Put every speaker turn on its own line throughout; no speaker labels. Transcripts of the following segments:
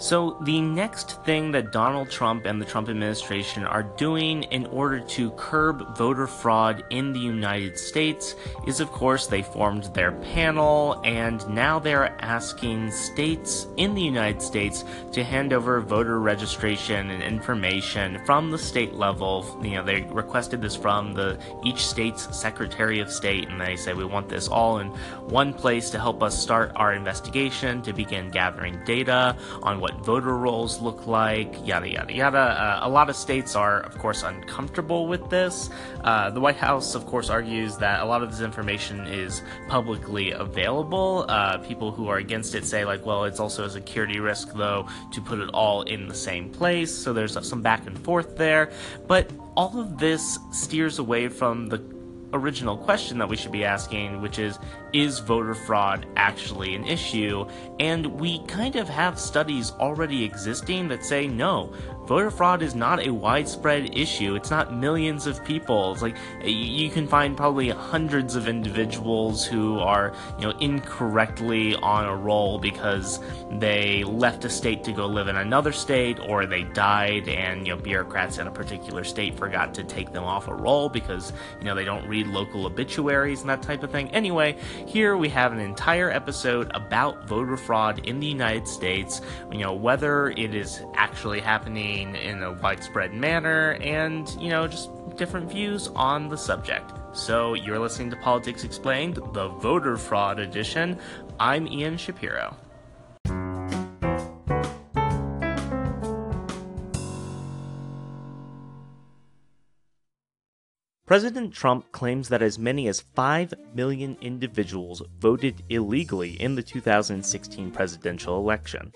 So, the next thing that Donald Trump and the Trump administration are doing in order to curb voter fraud in the United States is, of course, they formed their panel, and now they're asking states in the United States to hand over voter registration and information from the state level. You know, they requested this from the each state's Secretary of State, and they say we want this all in one place to help us start our investigation, to begin gathering data on what what voter rolls look like, yada, yada, yada. Uh, a lot of states are, of course, uncomfortable with this. Uh, the White House, of course, argues that a lot of this information is publicly available. Uh, people who are against it say, like, well, it's also a security risk, though, to put it all in the same place. So there's some back and forth there. But all of this steers away from the original question that we should be asking, which is is voter fraud actually an issue? And we kind of have studies already existing that say no, voter fraud is not a widespread issue. It's not millions of people. It's like you can find probably hundreds of individuals who are, you know, incorrectly on a roll because they left a state to go live in another state or they died and, you know, bureaucrats in a particular state forgot to take them off a roll because, you know, they don't read local obituaries and that type of thing. Anyway, here we have an entire episode about voter fraud in the United States, you know, whether it is actually happening in a widespread manner, and, you know, just different views on the subject. So, you're listening to Politics Explained, the voter fraud edition. I'm Ian Shapiro. President Trump claims that as many as 5 million individuals voted illegally in the 2016 presidential election.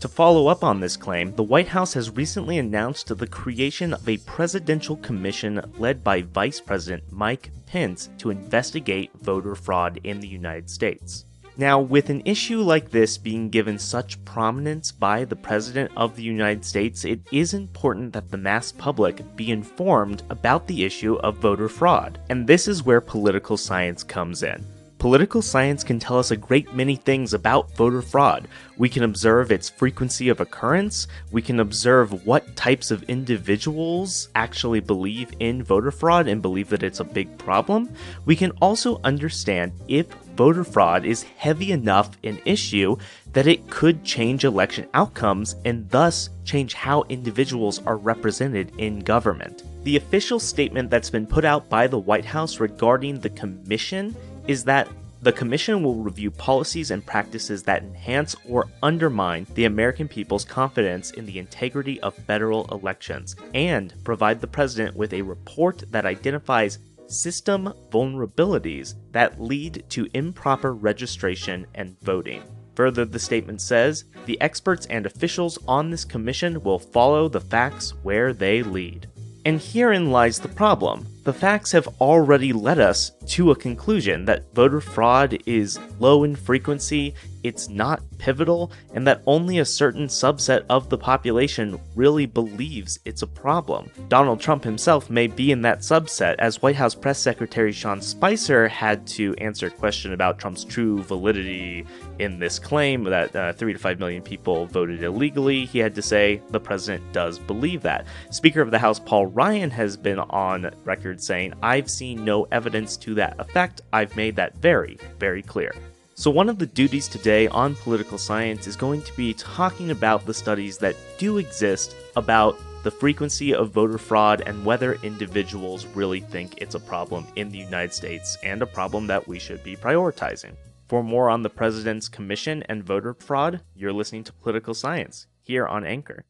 To follow up on this claim, the White House has recently announced the creation of a presidential commission led by Vice President Mike Pence to investigate voter fraud in the United States. Now, with an issue like this being given such prominence by the President of the United States, it is important that the mass public be informed about the issue of voter fraud. And this is where political science comes in. Political science can tell us a great many things about voter fraud. We can observe its frequency of occurrence, we can observe what types of individuals actually believe in voter fraud and believe that it's a big problem. We can also understand if voter fraud is heavy enough an issue that it could change election outcomes and thus change how individuals are represented in government. The official statement that's been put out by the White House regarding the commission is that the Commission will review policies and practices that enhance or undermine the American people's confidence in the integrity of federal elections and provide the President with a report that identifies system vulnerabilities that lead to improper registration and voting. Further, the statement says the experts and officials on this commission will follow the facts where they lead. And herein lies the problem. The facts have already led us to a conclusion that voter fraud is low in frequency, it's not pivotal, and that only a certain subset of the population really believes it's a problem. Donald Trump himself may be in that subset, as White House Press Secretary Sean Spicer had to answer a question about Trump's true validity in this claim that uh, 3 to 5 million people voted illegally. He had to say the president does believe that. Speaker of the House Paul Ryan has been on record saying, I've seen no evidence to that effect. I've made that very, very clear. So, one of the duties today on political science is going to be talking about the studies that do exist about the frequency of voter fraud and whether individuals really think it's a problem in the United States and a problem that we should be prioritizing. For more on the President's Commission and voter fraud, you're listening to Political Science here on Anchor.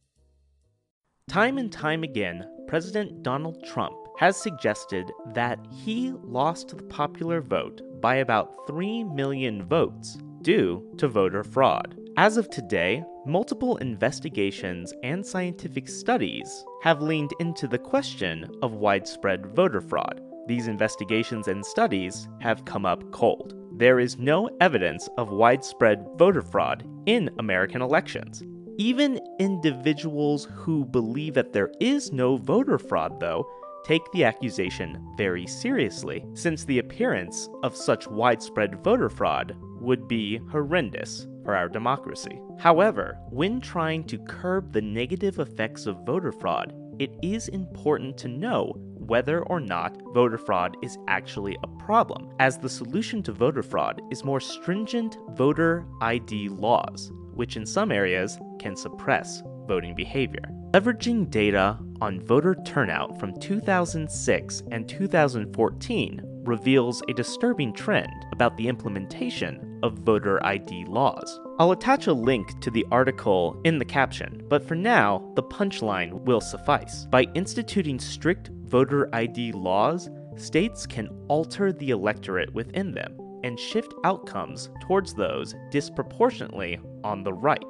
Time and time again, President Donald Trump has suggested that he lost the popular vote by about 3 million votes due to voter fraud. As of today, multiple investigations and scientific studies have leaned into the question of widespread voter fraud. These investigations and studies have come up cold. There is no evidence of widespread voter fraud in American elections. Even individuals who believe that there is no voter fraud, though, take the accusation very seriously, since the appearance of such widespread voter fraud would be horrendous. for our democracy. However, when trying to curb the negative effects of voter fraud, it is important to know whether or not voter fraud is actually a problem, as the solution to voter fraud is more stringent voter ID laws, which in some areas can suppress voting behavior. Leveraging data on voter turnout from 2006 and 2014 reveals a disturbing trend about the implementation of voter ID laws. I'll attach a link to the article in the caption, but for now, the punchline will suffice. By instituting strict voter ID laws, states can alter the electorate within them and shift outcomes towards those disproportionately on the right.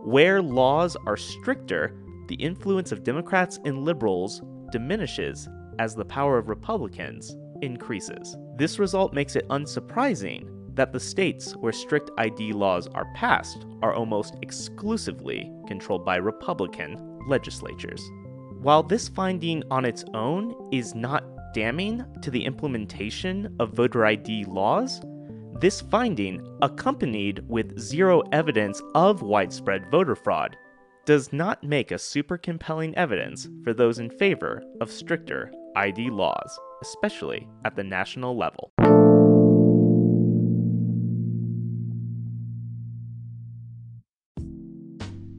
Where laws are stricter, the influence of Democrats and liberals diminishes as the power of Republicans increases. This result makes it unsurprising that the states where strict ID laws are passed are almost exclusively controlled by Republican legislatures. While this finding on its own is not damning to the implementation of voter ID laws, this finding, accompanied with zero evidence of widespread voter fraud, does not make a super compelling evidence for those in favor of stricter ID laws, especially at the national level.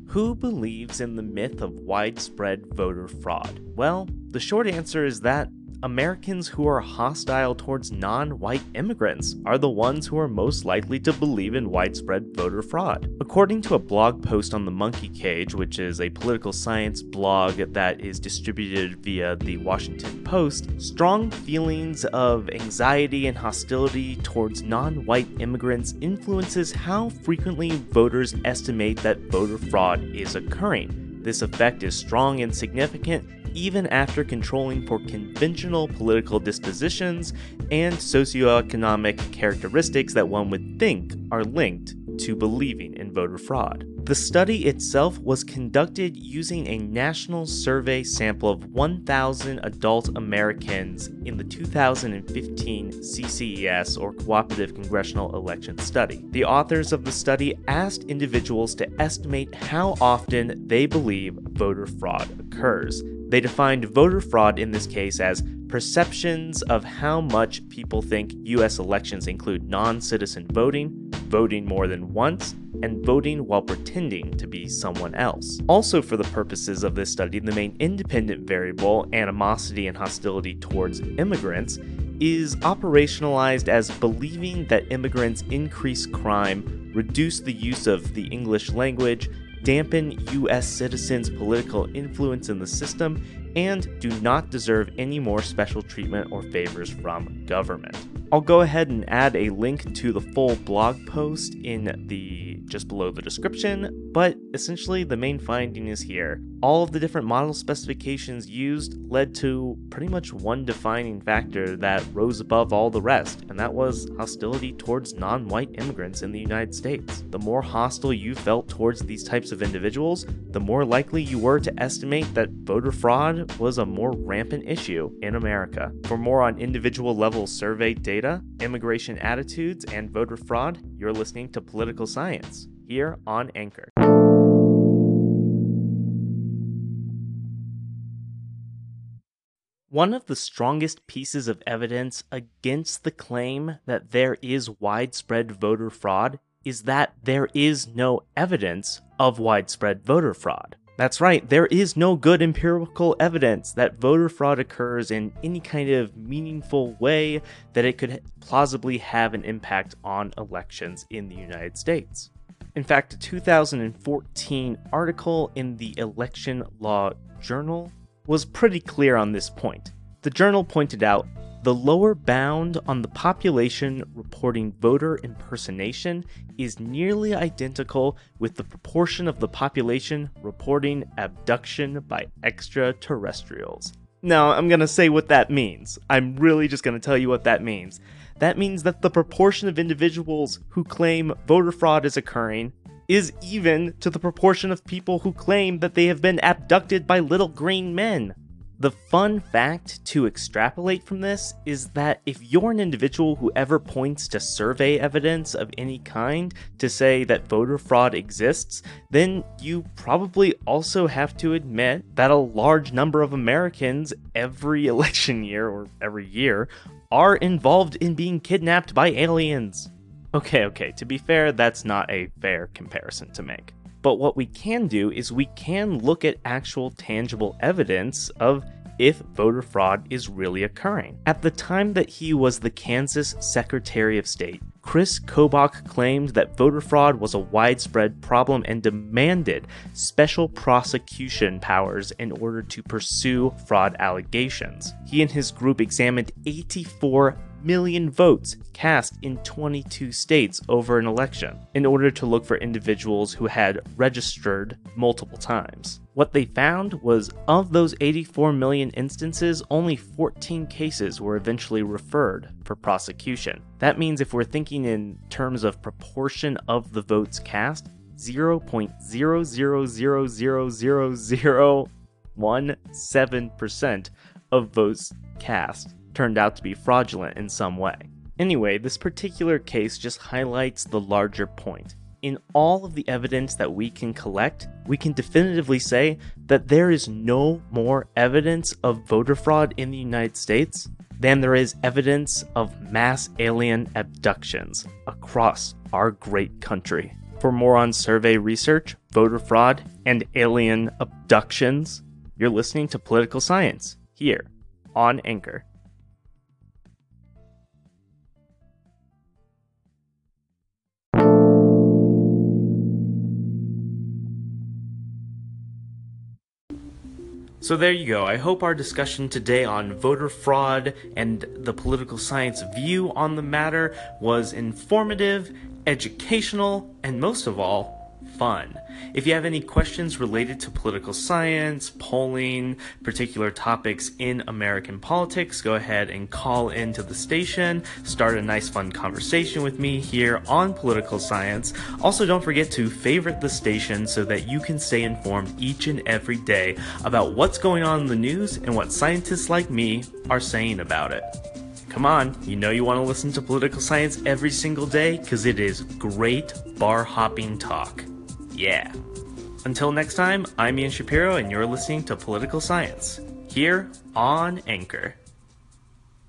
Who believes in the myth of widespread voter fraud? Well, the short answer is that Americans who are hostile towards non white immigrants are the ones who are most likely to believe in widespread voter fraud. According to a blog post on the Monkey Cage, which is a political science blog that is distributed via the Washington Post, strong feelings of anxiety and hostility towards non white immigrants influences how frequently voters estimate that voter fraud is occurring. This effect is strong and significant even after controlling for conventional political dispositions and socioeconomic characteristics that one would think are linked to believing in voter fraud. The study itself was conducted using a national survey sample of 1,000 adult Americans in the 2015 CCES or Cooperative Congressional Election Study. The authors of the study asked individuals to estimate how often they believe voter fraud occurs. They defined voter fraud in this case as perceptions of how much people think US elections include non citizen voting, voting more than once, and voting while pretending to be someone else. Also, for the purposes of this study, the main independent variable, animosity and hostility towards immigrants, is operationalized as believing that immigrants increase crime, reduce the use of the English language, dampen US citizens' political influence in the system, and do not deserve any more special treatment or favors from government. I'll go ahead and add a link to the full blog post in the just below the description, but essentially the main finding is here. All of the different model specifications used led to pretty much one defining factor that rose above all the rest, and that was hostility towards non-white immigrants in the United States. The more hostile you felt towards these types of individuals, the more likely you were to estimate that voter fraud was a more rampant issue in America. For more on individual level survey data, immigration attitudes, and voter fraud, you're listening to Political Science here on Anchor. One of the strongest pieces of evidence against the claim that there is widespread voter fraud is that there is no evidence of widespread voter fraud. That's right, there is no good empirical evidence that voter fraud occurs in any kind of meaningful way that it could plausibly have an impact on elections in the United States. In fact, a 2014 article in the Election Law Journal was pretty clear on this point. The journal pointed out the lower bound on the population reporting voter impersonation is nearly identical with the proportion of the population reporting abduction by extraterrestrials. Now, I'm gonna say what that means. I'm really just gonna tell you what that means. That means that the proportion of individuals who claim voter fraud is occurring is even to the proportion of people who claim that they have been abducted by little green men. The fun fact to extrapolate from this is that if you're an individual who ever points to survey evidence of any kind to say that voter fraud exists, then you probably also have to admit that a large number of Americans every election year or every year are involved in being kidnapped by aliens. Okay, okay, to be fair, that's not a fair comparison to make. But what we can do is we can look at actual tangible evidence of if voter fraud is really occurring. At the time that he was the Kansas Secretary of State, Chris Kobach claimed that voter fraud was a widespread problem and demanded special prosecution powers in order to pursue fraud allegations. He and his group examined 84 million votes cast in 22 states over an election in order to look for individuals who had registered multiple times. What they found was of those 84 million instances, only 14 cases were eventually referred for prosecution. That means if we're thinking in terms of proportion of the votes cast, 0.0000017% of votes cast turned out to be fraudulent in some way. Anyway, this particular case just highlights the larger point. In all of the evidence that we can collect, we can definitively say that there is no more evidence of voter fraud in the United States than there is evidence of mass alien abductions across our great country. For more on survey research, voter fraud, and alien abductions, you're listening to Political Science here on Anchor. So there you go. I hope our discussion today on voter fraud and the political science view on the matter was informative, educational, and most of all, fun. If you have any questions related to political science, polling, particular topics in American politics, go ahead and call into the station, start a nice fun conversation with me here on political science. Also, don't forget to favorite the station so that you can stay informed each and every day about what's going on in the news and what scientists like me are saying about it. Come on, you know you want to listen to political science every single day because it is great bar hopping talk. Yeah. Until next time, I'm Ian Shapiro, and you're listening to Political Science here on Anchor.